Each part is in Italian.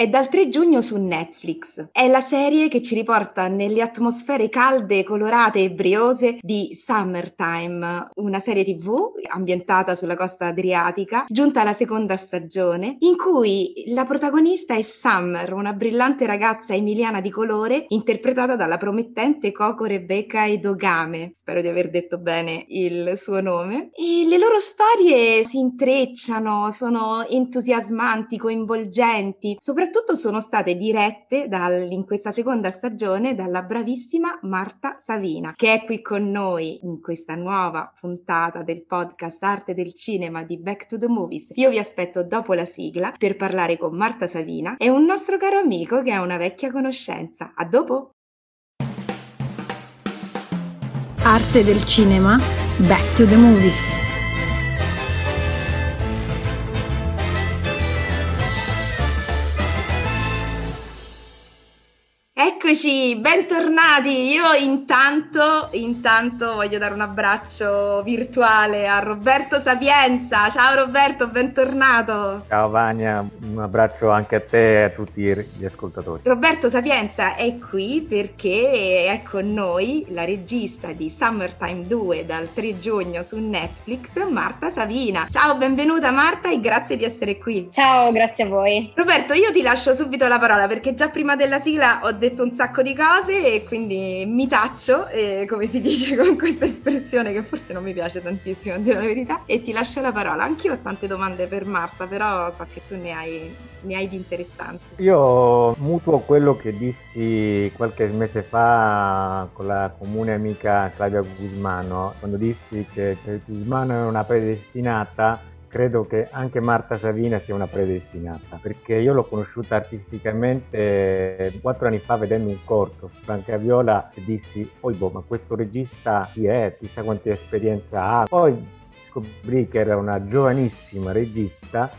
È dal 3 giugno su Netflix. È la serie che ci riporta nelle atmosfere calde, colorate e briose di Summertime, una serie tv ambientata sulla costa adriatica, giunta alla seconda stagione, in cui la protagonista è Summer, una brillante ragazza emiliana di colore, interpretata dalla promettente Coco Rebecca Edogame. Spero di aver detto bene il suo nome. E le loro storie si intrecciano, sono entusiasmanti, coinvolgenti, soprattutto soprattutto sono state dirette dal, in questa seconda stagione dalla bravissima Marta Savina, che è qui con noi in questa nuova puntata del podcast Arte del Cinema di Back to the Movies. Io vi aspetto dopo la sigla per parlare con Marta Savina e un nostro caro amico che è una vecchia conoscenza. A dopo! Arte del cinema, Back to the Movies. Eccoci, bentornati. Io intanto, intanto voglio dare un abbraccio virtuale a Roberto Sapienza. Ciao Roberto, bentornato. Ciao Vania, un abbraccio anche a te e a tutti gli ascoltatori. Roberto Sapienza è qui perché è con noi la regista di Summertime 2 dal 3 giugno su Netflix, Marta Savina. Ciao, benvenuta Marta e grazie di essere qui. Ciao, grazie a voi. Roberto, io ti lascio subito la parola perché già prima della sigla ho detto detto un sacco di cose e quindi mi taccio, eh, come si dice con questa espressione che forse non mi piace tantissimo, a dire la verità, e ti lascio la parola. Anch'io ho tante domande per Marta, però so che tu ne hai, ne hai di interessanti. Io mutuo quello che dissi qualche mese fa con la comune amica Claudia Guzmano, quando dissi che Guzmano è una predestinata credo che anche Marta Savina sia una predestinata, perché io l'ho conosciuta artisticamente quattro anni fa vedendo un corto su Franca Viola e dissi, oi boh, ma questo regista chi è? Chissà quanta esperienza ha. Poi scoprì che era una giovanissima regista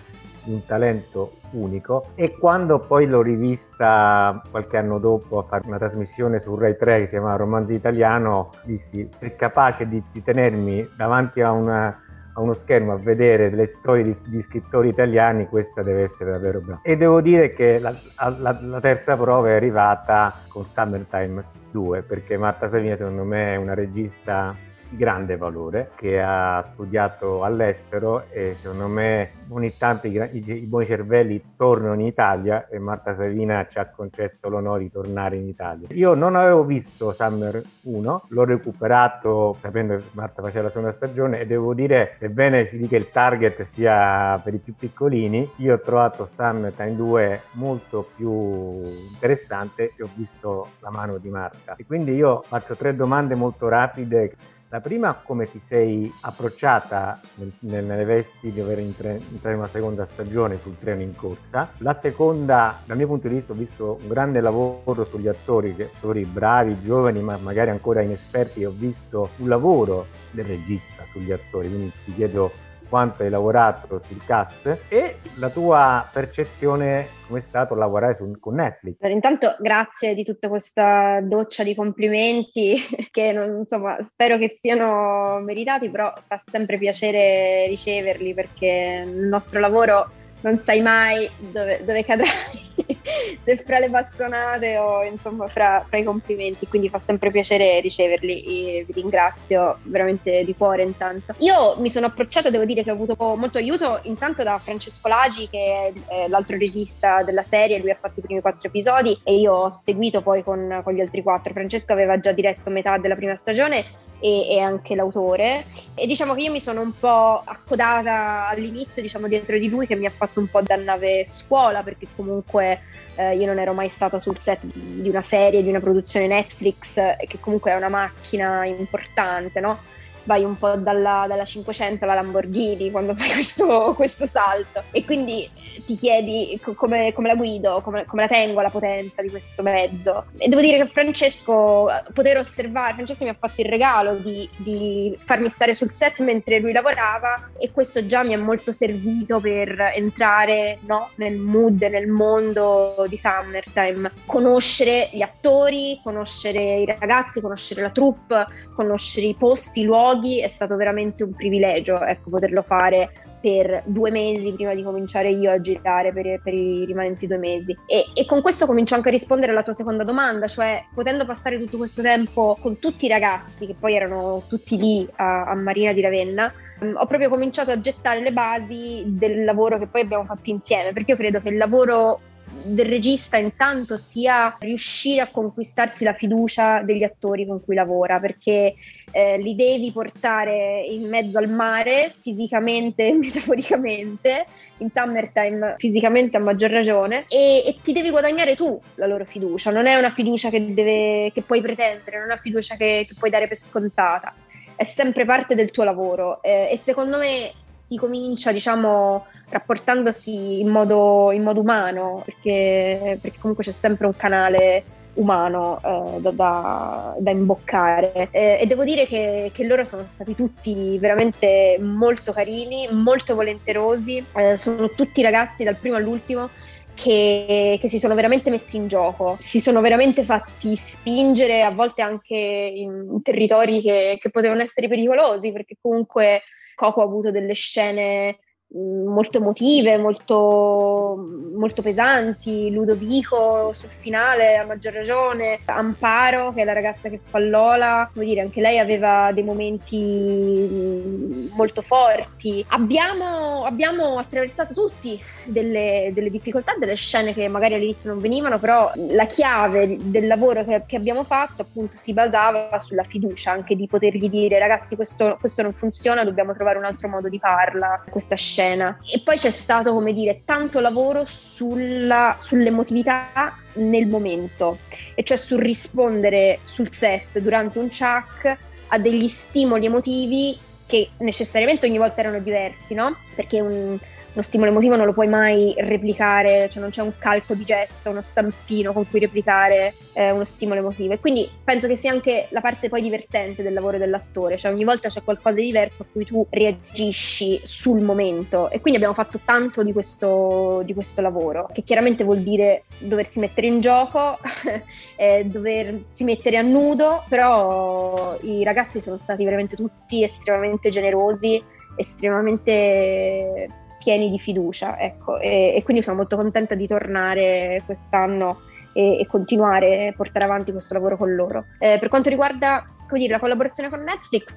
un talento unico e quando poi l'ho rivista qualche anno dopo a fare una trasmissione su Rai 3 che si chiama Romanzo Italiano dissi sei capace di, di tenermi davanti a una a uno schermo a vedere le storie di, di, scrittori italiani, questa deve essere davvero brava. E devo dire che la, la, la terza prova è arrivata con Summertime 2, perché Marta Savina secondo me è una regista grande valore, che ha studiato all'estero e secondo me ogni tanto i, i, i, buoni cervelli tornano in Italia e Marta Savina ci ha concesso l'onore di tornare in Italia. Io non avevo visto Summer 1, l'ho recuperato sapendo che Marta faceva la seconda stagione e devo dire, sebbene si dica il target sia per i più piccolini, io ho trovato Summer Time 2 molto più interessante e ho visto la mano di Marta. E quindi io faccio tre domande molto rapide la prima, come ti sei approcciata nel, nelle vesti di aver entrato in una seconda stagione sul treno in corsa. La seconda, dal mio punto di vista, ho visto un grande lavoro sugli attori, attori bravi, giovani, ma magari ancora inesperti. Ho visto un lavoro del regista sugli attori, quindi ti chiedo quanto hai lavorato sul cast e la tua percezione come è stato lavorare su, con Netflix. Intanto grazie di tutta questa doccia di complimenti che non, insomma spero che siano meritati, però fa sempre piacere riceverli perché il nostro lavoro non sai mai dove, dove cadrai, se fra le bastonate o insomma fra, fra, i complimenti, quindi fa sempre piacere riceverli e vi ringrazio veramente di cuore intanto. Io mi sono approcciata, devo dire che ho avuto molto aiuto intanto da Francesco Lagi che è l'altro regista della serie, lui ha fatto i primi quattro episodi e io ho seguito poi con, con gli altri quattro. Francesco aveva già diretto metà della prima stagione e, e, anche l'autore. E diciamo che io mi sono un po' accodata all'inizio, diciamo, dietro di lui, che mi ha fatto un po' da nave scuola, perché comunque eh, io non ero mai stata sul set di una serie, di una produzione Netflix, che comunque è una macchina importante, no? Vai un po' dalla, dalla 500 alla Lamborghini quando fai questo, questo, salto e quindi ti chiedi come, come la guido, come, come, la tengo la potenza di questo mezzo. E devo dire che Francesco, poter osservare, Francesco mi ha fatto il regalo di, di farmi stare sul set mentre lui lavorava e questo già mi è molto servito per entrare no, nel mood, nel mondo di Summertime, conoscere gli attori, conoscere i ragazzi, conoscere la troupe, conoscere i posti, i luoghi luoghi è stato veramente un privilegio, ecco, poterlo fare per due mesi prima di cominciare io a girare per, per i rimanenti due mesi. E, e, con questo comincio anche a rispondere alla tua seconda domanda, cioè potendo passare tutto questo tempo con tutti i ragazzi, che poi erano tutti lì a, a Marina di Ravenna, um, ho proprio cominciato a gettare le basi del lavoro che poi abbiamo fatto insieme, perché io credo che il lavoro del regista intanto sia riuscire a conquistarsi la fiducia degli attori con cui lavora, perché eh, li devi portare in mezzo al mare, fisicamente e metaforicamente, in summertime fisicamente a maggior ragione, e, e, ti devi guadagnare tu la loro fiducia, non è una fiducia che, deve, che puoi pretendere, non è una fiducia che, che, puoi dare per scontata, è sempre parte del tuo lavoro eh, e secondo me si comincia, diciamo, rapportandosi in modo, in modo umano, perché, perché, comunque c'è sempre un canale umano eh, da, da, da, imboccare. Eh, e devo dire che, che, loro sono stati tutti veramente molto carini, molto volenterosi, eh, sono tutti ragazzi dal primo all'ultimo che, che, si sono veramente messi in gioco, si sono veramente fatti spingere a volte anche in territori che, che potevano essere pericolosi perché comunque Coco ha avuto delle scene molto emotive, molto, molto pesanti, Ludovico sul finale a maggior ragione, Amparo che è la ragazza che fa Lola, come dire anche lei aveva dei momenti molto forti. Abbiamo, abbiamo attraversato tutti delle, delle, difficoltà, delle scene che magari all'inizio non venivano, però la chiave del lavoro che, che, abbiamo fatto appunto si basava sulla fiducia, anche di potergli dire ragazzi questo, questo non funziona, dobbiamo trovare un altro modo di farla, questa scena. E poi c'è stato, come dire, tanto lavoro sulla, sull'emotività nel momento, e cioè sul rispondere sul set durante un chuck a degli stimoli emotivi che necessariamente ogni volta erano diversi, no? Perché un, uno stimolo emotivo non lo puoi mai replicare, cioè non c'è un calco di gesto, uno stampino con cui replicare eh, uno stimolo emotivo. E quindi penso che sia anche la parte poi divertente del lavoro dell'attore, cioè ogni volta c'è qualcosa di diverso a cui tu reagisci sul momento. E quindi abbiamo fatto tanto di questo, di questo lavoro, che chiaramente vuol dire doversi mettere in gioco, eh, doversi mettere a nudo, però i ragazzi sono stati veramente tutti estremamente generosi estremamente pieni di fiducia, ecco, e, e quindi sono molto contenta di tornare quest'anno e, e, continuare a portare avanti questo lavoro con loro. Eh, per quanto riguarda dire, la collaborazione con Netflix,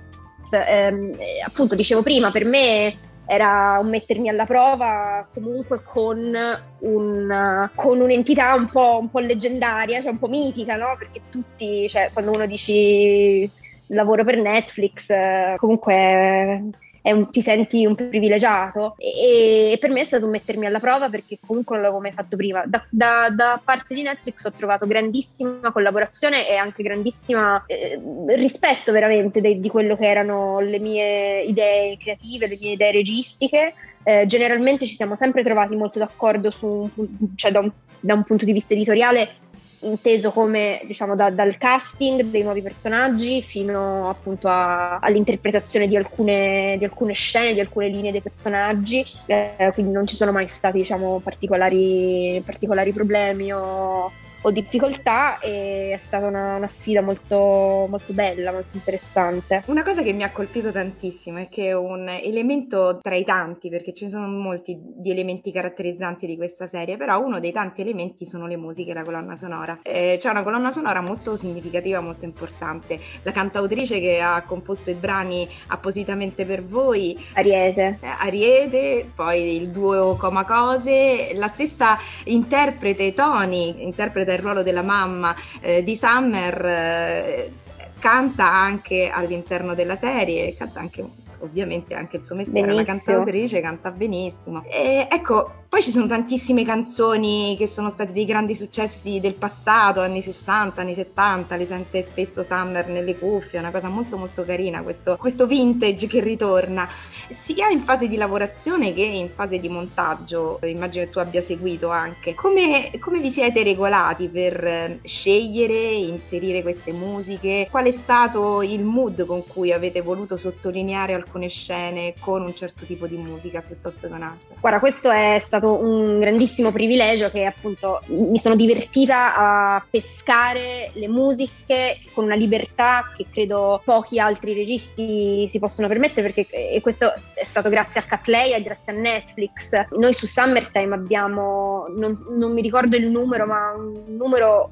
ehm, appunto dicevo prima, per me era un mettermi alla prova comunque con, un, con un'entità un po', un po', leggendaria, cioè un po' mitica, no? Perché tutti, cioè, quando uno dici lavoro per Netflix, eh, comunque un, ti senti un privilegiato e, e, per me è stato mettermi alla prova perché comunque non l'avevo mai fatto prima. Da, da, da parte di Netflix ho trovato grandissima collaborazione e anche grandissimo eh, rispetto veramente de, di quello che erano le mie idee creative, le mie idee registiche. Eh, generalmente ci siamo sempre trovati molto d'accordo su, cioè da un, da un punto di vista editoriale inteso come diciamo da, dal casting dei nuovi personaggi fino appunto a, all'interpretazione di alcune, di alcune, scene, di alcune linee dei personaggi, eh, quindi non ci sono mai stati diciamo particolari, particolari problemi o o difficoltà e è stata una, una sfida molto, molto bella, molto interessante. Una cosa che mi ha colpito tantissimo è che un elemento tra i tanti, perché ce ne sono molti di elementi caratterizzanti di questa serie, però uno dei tanti elementi sono le musiche, la colonna sonora. Eh, c'è una colonna sonora molto significativa, molto importante. La cantautrice che ha composto i brani appositamente per voi, Ariete. Eh, Ariete, poi il duo Coma Cose, la stessa interprete Tony, interpreta il ruolo della mamma eh, di Summer, eh, canta anche all'interno della serie, canta anche ovviamente anche il suo mestiere, benissimo. una cantautrice, canta benissimo. E ecco, poi ci sono tantissime canzoni che sono state dei grandi successi del passato, anni 60, anni 70, le sente spesso Summer nelle cuffie, è una cosa molto molto carina questo, questo vintage che ritorna, sia in fase di lavorazione che in fase di montaggio, immagino che tu abbia seguito anche. Come, come vi siete regolati per scegliere, inserire queste musiche? Qual è stato il mood con cui avete voluto sottolineare alcune scene con un certo tipo di musica piuttosto che un'altra? Guarda, questo è stato stato un grandissimo privilegio che appunto mi sono divertita a pescare le musiche con una libertà che credo pochi altri registi si possono permettere perché e questo è stato grazie a Catleya e grazie a Netflix. Noi su Summertime abbiamo, non, non mi ricordo il numero, ma un numero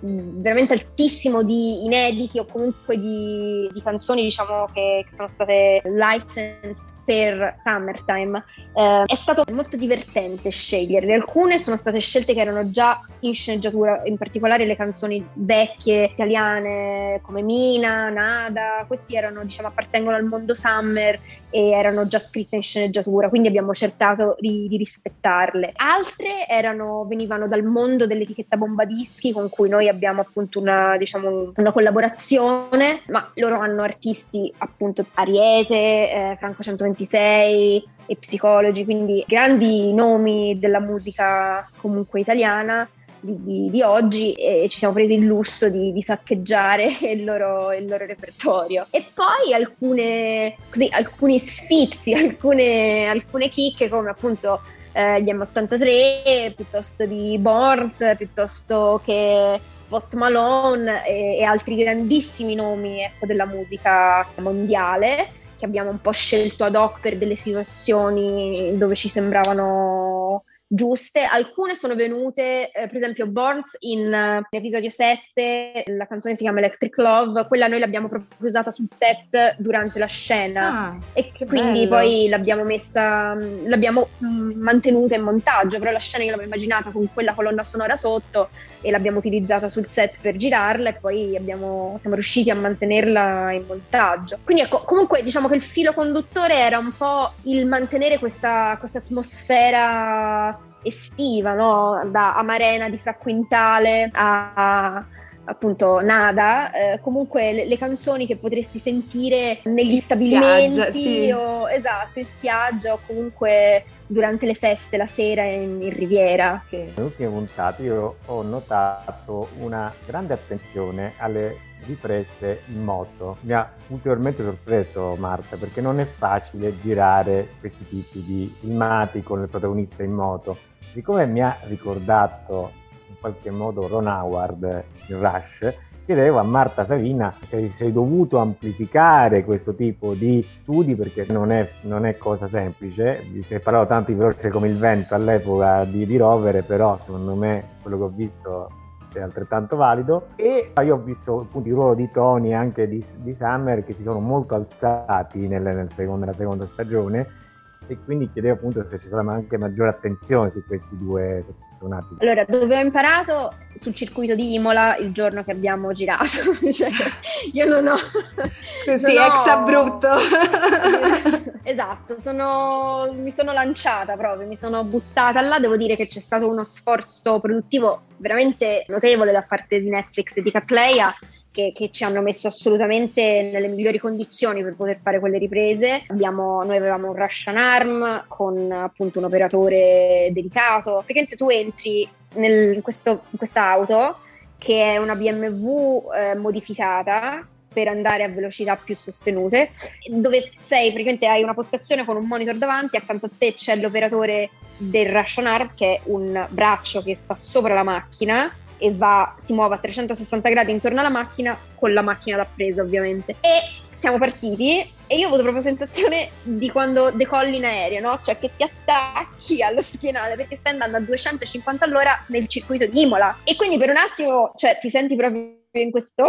veramente altissimo di inediti o comunque di, di canzoni diciamo che, che, sono state licensed per Summertime eh, è stato molto divertente sceglierle alcune sono state scelte che erano già in sceneggiatura in particolare le canzoni vecchie italiane come Mina, Nada questi erano diciamo appartengono al mondo Summer e erano già scritte in sceneggiatura quindi abbiamo cercato di, di rispettarle altre erano, venivano dal mondo dell'etichetta Bombadischi con cui noi abbiamo appunto una, diciamo, una collaborazione, ma loro hanno artisti appunto Ariete, eh, Franco 126 e Psicologi, quindi grandi nomi della musica comunque italiana. Di, di, di, oggi e ci siamo presi il lusso di, di saccheggiare il loro, il loro, repertorio. E poi alcune, così, alcuni sfizi, alcune, alcune chicche come appunto eh, gli M83 piuttosto di Borns, piuttosto che Post Malone e, e altri grandissimi nomi ecco, della musica mondiale che abbiamo un po' scelto ad hoc per delle situazioni dove ci sembravano giuste, alcune sono venute, eh, per esempio Burns in uh, episodio 7, la canzone si chiama Electric Love, quella noi l'abbiamo proprio usata sul set durante la scena. Ah, e quindi bello. poi l'abbiamo messa, l'abbiamo mm, mantenuta in montaggio, però la scena io l'avevo immaginata con quella colonna sonora sotto e l'abbiamo utilizzata sul set per girarla e poi abbiamo, siamo riusciti a mantenerla in montaggio. Quindi ecco, comunque diciamo che il filo conduttore era un po' il mantenere questa, questa atmosfera estiva, no? da Amarena di Fra Quintale a, appunto Nada, eh, comunque le, le, canzoni che potresti sentire negli in stabilimenti spiaggia, sì. o esatto, in spiaggia o comunque durante le feste la sera in, in Riviera. Sì. Nelle ultime puntate io ho notato una grande attenzione alle riprese in moto. Mi ha ulteriormente sorpreso Marta perché non è facile girare questi tipi di filmati con il protagonista in moto. Siccome mi ha ricordato qualche modo Ron Howard in Rush, chiedevo a Marta Savina se sei dovuto amplificare questo tipo di studi perché non è, non è cosa semplice. Si è parlato tanto di veloce come il vento all'epoca di, di Rovere, però secondo me quello che ho visto è altrettanto valido e io ho visto appunto il ruolo di Tony e anche di, di Summer che si sono molto alzati nel, nel secondo, nella seconda stagione e quindi chiedevo appunto se ci sarà anche maggiore attenzione su questi due personaggi. Allora, dove ho imparato sul circuito di Imola il giorno che abbiamo girato, cioè, io non ho... Così, non ex ho... abrupto. esatto, sono... mi sono lanciata proprio, mi sono buttata là, devo dire che c'è stato uno sforzo produttivo veramente notevole da parte di Netflix e di Catleya che, che, ci hanno messo assolutamente nelle migliori condizioni per poter fare quelle riprese. Abbiamo, noi avevamo un Russian Arm con appunto un operatore dedicato. Praticamente tu entri nel, in, questo, in questa auto che è una BMW eh, modificata per andare a velocità più sostenute, dove sei praticamente hai una postazione con un monitor davanti, accanto a te c'è l'operatore del Russian Arm che è un braccio che sta sopra la macchina e va, si muove a 360 gradi intorno alla macchina con la macchina da presa ovviamente. E siamo partiti e io ho avuto proprio sensazione di quando decolli in aereo, no? Cioè che ti attacchi allo schienale perché stai andando a 250 all'ora nel circuito di Imola. E quindi per un attimo, cioè, ti senti proprio in questo,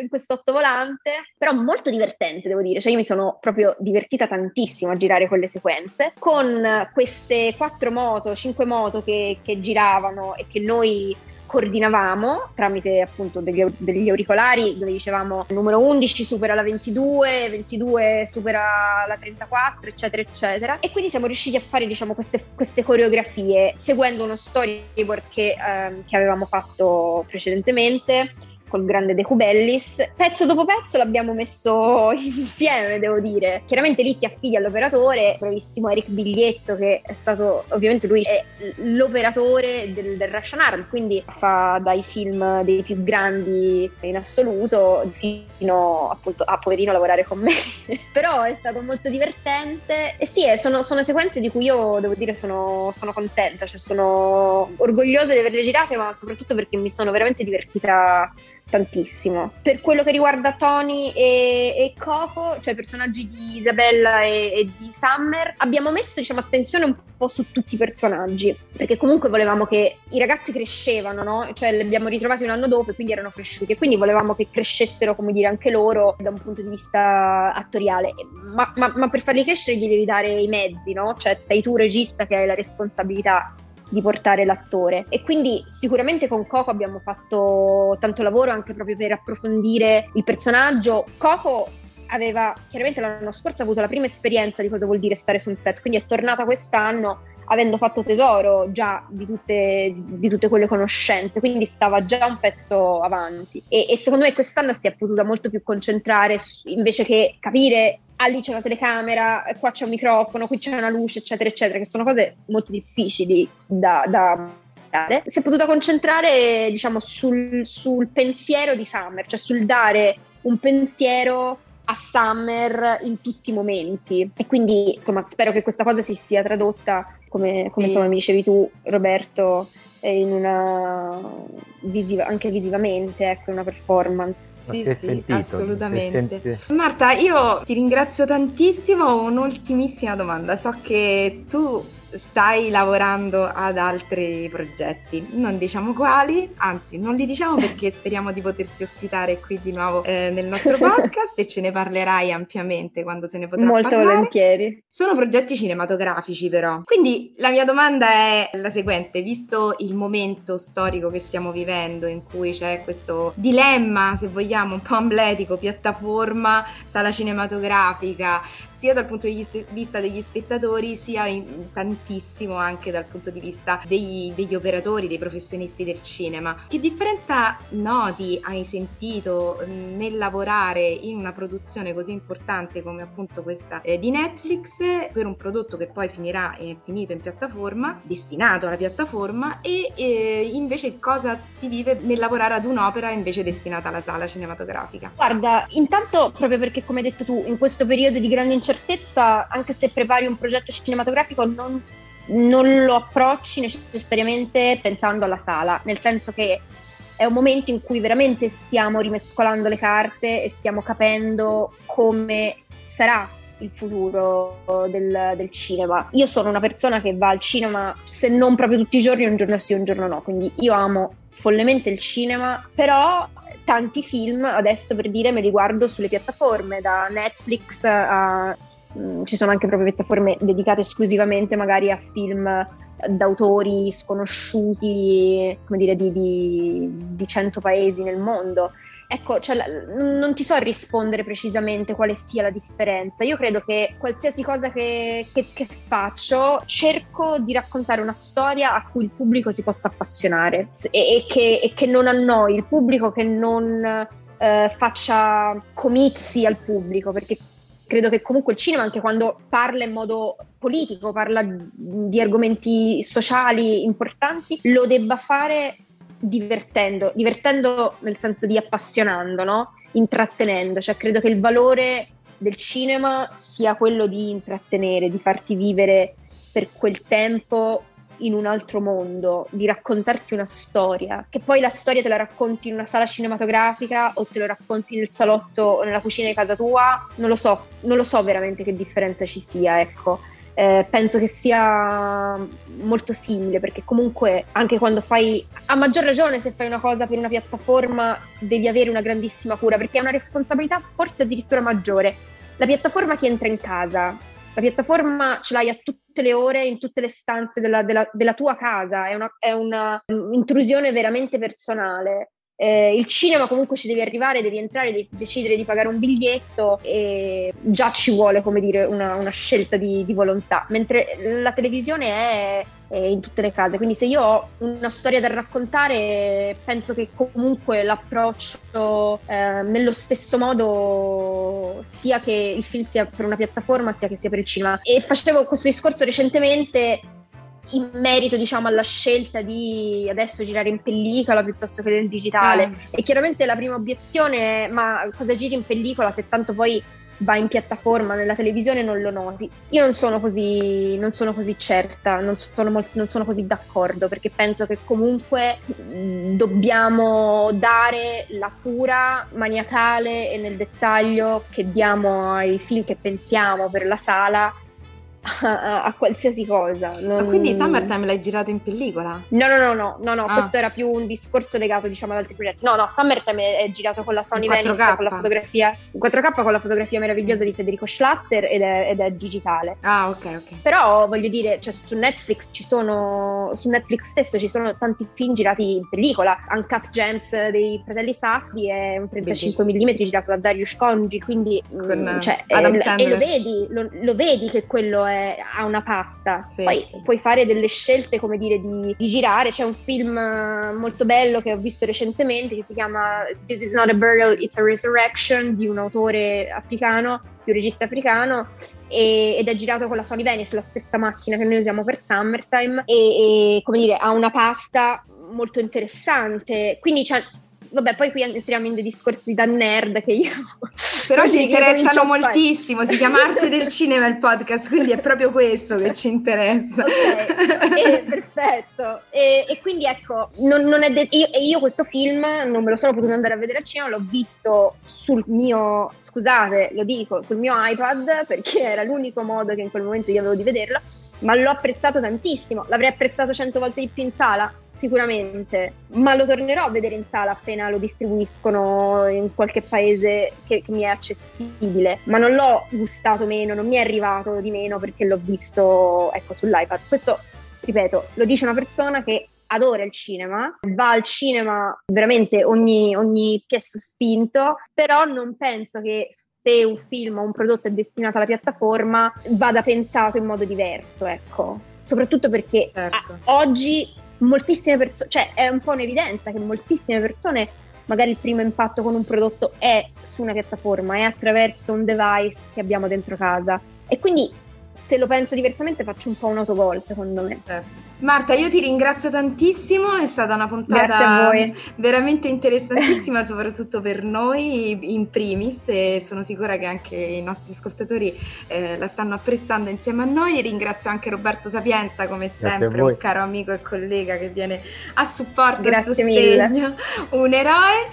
in ottovolante, però molto divertente devo dire, cioè io mi sono proprio divertita tantissimo a girare quelle sequenze, con queste quattro moto, cinque moto che, che giravano e che noi coordinavamo tramite appunto degli, degli, auricolari dove dicevamo numero 11 supera la 22, 22 supera la 34, eccetera, eccetera. E quindi siamo riusciti a fare diciamo queste, queste coreografie seguendo uno storyboard che, ehm, che avevamo fatto precedentemente col grande De Cubellis. Pezzo dopo pezzo l'abbiamo messo insieme, devo dire. Chiaramente lì ti affidi all'operatore, bravissimo Eric Biglietto che è stato, ovviamente lui è l'operatore del, del Russian Arm, quindi fa dai film dei più grandi in assoluto fino appunto a poverino lavorare con me. Però è stato molto divertente e sì, sono, sono sequenze di cui io devo dire sono, sono contenta, cioè sono orgogliosa di averle girate, ma soprattutto perché mi sono veramente divertita tantissimo. Per quello che riguarda Tony e, e Coco, cioè i personaggi di Isabella e, e, di Summer, abbiamo messo diciamo, attenzione un po' su tutti i personaggi, perché comunque volevamo che i ragazzi crescevano, no? Cioè li abbiamo ritrovati un anno dopo e quindi erano cresciuti e quindi volevamo che crescessero, come dire, anche loro da un punto di vista attoriale. Ma, ma, ma per farli crescere gli devi dare i mezzi, no? Cioè sei tu regista che hai la responsabilità di portare l'attore. E quindi sicuramente con Coco abbiamo fatto tanto lavoro anche proprio per approfondire il personaggio. Coco aveva chiaramente l'anno scorso avuto la prima esperienza di cosa vuol dire stare su un set, quindi è tornata quest'anno avendo fatto tesoro già di tutte, di tutte quelle conoscenze, quindi stava già un pezzo avanti. E, e secondo me quest'anno si è potuta molto più concentrare su, invece che capire ah lì c'è una telecamera, qua c'è un microfono, qui c'è una luce, eccetera, eccetera, che sono cose molto difficili da, da dare. Si è potuta concentrare, diciamo, sul, sul pensiero di Summer, cioè sul dare un pensiero a Summer in tutti i momenti. E quindi, insomma, spero che questa cosa si sia tradotta, come, come sì. insomma, mi dicevi tu, Roberto, in una visiva, anche visivamente, ecco, una performance. Sì, sì, sentito, assolutamente. Marta, io ti ringrazio tantissimo. Un'ultimissima domanda. So che tu stai lavorando ad altri progetti, non diciamo quali, anzi non li diciamo perché speriamo di poterti ospitare qui di nuovo eh, nel nostro podcast e ce ne parlerai ampiamente quando se ne potrà Molto parlare. volentieri. Sono progetti cinematografici però. Quindi la mia domanda è la seguente, visto il momento storico che stiamo vivendo in cui c'è questo dilemma, se vogliamo, un po' ambletico, piattaforma, sala cinematografica, sia dal punto di vista degli spettatori sia in, tantissimo anche dal punto di vista degli, degli, operatori, dei professionisti del cinema. Che differenza noti hai sentito nel lavorare in una produzione così importante come appunto questa eh, di Netflix per un prodotto che poi finirà è finito in piattaforma, destinato alla piattaforma e eh, invece cosa si vive nel lavorare ad un'opera invece destinata alla sala cinematografica? Guarda, intanto proprio perché come hai detto tu, in questo periodo di grande incertezza, anche se prepari un progetto cinematografico, non, non lo approcci necessariamente pensando alla sala, nel senso che è un momento in cui veramente stiamo rimescolando le carte e stiamo capendo come sarà il futuro del, del, cinema. Io sono una persona che va al cinema se non proprio tutti i giorni, un giorno sì, un giorno no, quindi io amo follemente il cinema, però tanti film adesso per dire me li guardo sulle piattaforme, da Netflix a... Mm, ci sono anche proprio piattaforme dedicate esclusivamente magari a film d'autori sconosciuti, come dire, di, di, di 100 paesi nel mondo. Ecco, cioè, non ti so rispondere precisamente quale sia la differenza. Io credo che qualsiasi cosa che, che, che, faccio cerco di raccontare una storia a cui il pubblico si possa appassionare e, e, che, e che, non annoi il pubblico, che non eh, faccia comizi al pubblico, perché credo che comunque il cinema, anche quando parla in modo politico, parla di argomenti sociali importanti, lo debba fare divertendo, divertendo nel senso di appassionando, no? intrattenendo, cioè credo che il valore del cinema sia quello di intrattenere, di farti vivere per quel tempo in un altro mondo, di raccontarti una storia, che poi la storia te la racconti in una sala cinematografica o te lo racconti nel salotto o nella cucina di casa tua, non lo so, non lo so veramente che differenza ci sia, ecco eh, penso che sia molto simile perché comunque anche quando fai, a maggior ragione se fai una cosa per una piattaforma devi avere una grandissima cura perché è una responsabilità forse addirittura maggiore. La piattaforma ti entra in casa, la piattaforma ce l'hai a tutte le ore, in tutte le stanze della, della, della tua casa, è, una, è un'intrusione veramente personale. Eh, il cinema comunque ci devi arrivare, devi entrare, devi decidere di pagare un biglietto e già ci vuole, come dire, una, una scelta di, di, volontà, mentre la televisione è eh, in tutte le case. Quindi se io ho una storia da raccontare, penso che comunque l'approccio eh, nello stesso modo sia che il film sia per una piattaforma sia che sia per il cinema. E facevo questo discorso recentemente in merito diciamo alla scelta di adesso girare in pellicola piuttosto che nel digitale eh. e chiaramente la prima obiezione è ma cosa giri in pellicola se tanto poi va in piattaforma nella televisione non lo noti. Io non sono così, non sono così certa non sono, molto, non sono così d'accordo perché penso che comunque mh, dobbiamo dare la cura maniacale e nel dettaglio che diamo ai film che pensiamo per la sala a, a, qualsiasi cosa. Non... Ma quindi Summertime l'hai girato in pellicola? No, no, no, no, no, no ah. questo era più un discorso legato diciamo ad altri progetti. No, no, Summertime è, è girato con la Sony Venice, con la fotografia, in 4K con la fotografia meravigliosa di Federico Schlatter ed è, ed è digitale. Ah, ok, ok. Però voglio dire, cioè, su Netflix ci sono, su Netflix stesso ci sono tanti film girati in pellicola. Uncut Gems dei fratelli Safdi è un 35 mm girato da Darius Congi, quindi con, mm, cioè, e, e lo vedi, lo, lo vedi che quello è ha una pasta. Sì, Poi sì. puoi fare delle scelte, come dire, di, di, girare. C'è un film eh, molto bello che ho visto recentemente che si chiama This is not a burial, it's a resurrection di un autore africano, di un regista africano, e, ed è girato con la Sony Venice, la stessa macchina che noi usiamo per Summertime, e, e come dire, ha una pasta molto interessante. Quindi c'è vabbè, poi qui entriamo in dei discorsi da nerd che io... Però ci interessano moltissimo, si chiama Arte del Cinema il podcast, quindi è proprio questo che ci interessa. Ok, e, perfetto. E, e, quindi ecco, non, non è de- io, io, questo film non me lo sono potuto andare a vedere al cinema, l'ho visto sul mio, scusate, lo dico, sul mio iPad, perché era l'unico modo che in quel momento io avevo di vederlo ma l'ho apprezzato tantissimo. L'avrei apprezzato cento volte di più in sala? Sicuramente, ma lo tornerò a vedere in sala appena lo distribuiscono in qualche paese che, che mi è accessibile. Ma non l'ho gustato meno, non mi è arrivato di meno perché l'ho visto ecco, sull'iPad. Questo, ripeto, lo dice una persona che adora il cinema, va al cinema veramente ogni, ogni spinto, però non penso che se un film o un prodotto è destinato alla piattaforma vada pensato in modo diverso, ecco. Soprattutto perché certo. oggi moltissime persone, cioè è un po' un'evidenza che moltissime persone magari il primo impatto con un prodotto è su una piattaforma, è attraverso un device che abbiamo dentro casa. E quindi se lo penso diversamente faccio un po' un autogol, secondo me. Certo. Marta, io ti ringrazio tantissimo, è stata una puntata veramente interessantissima, soprattutto per noi in primis e sono sicura che anche i nostri ascoltatori eh, la stanno apprezzando insieme a noi. Ringrazio anche Roberto Sapienza, come sempre, un caro amico e collega che viene a supporto e sostegno, mille. un eroe.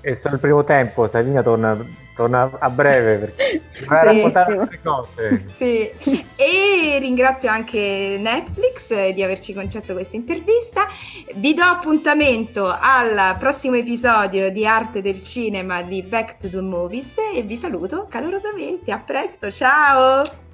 E sul primo tempo, Savina torna torna a breve perché ci vai sì. a raccontare altre cose. Sì, e ringrazio anche Netflix di averci concesso questa intervista. Vi do appuntamento al prossimo episodio di Arte del Cinema di Back to the Movies e vi saluto calorosamente. A presto, ciao!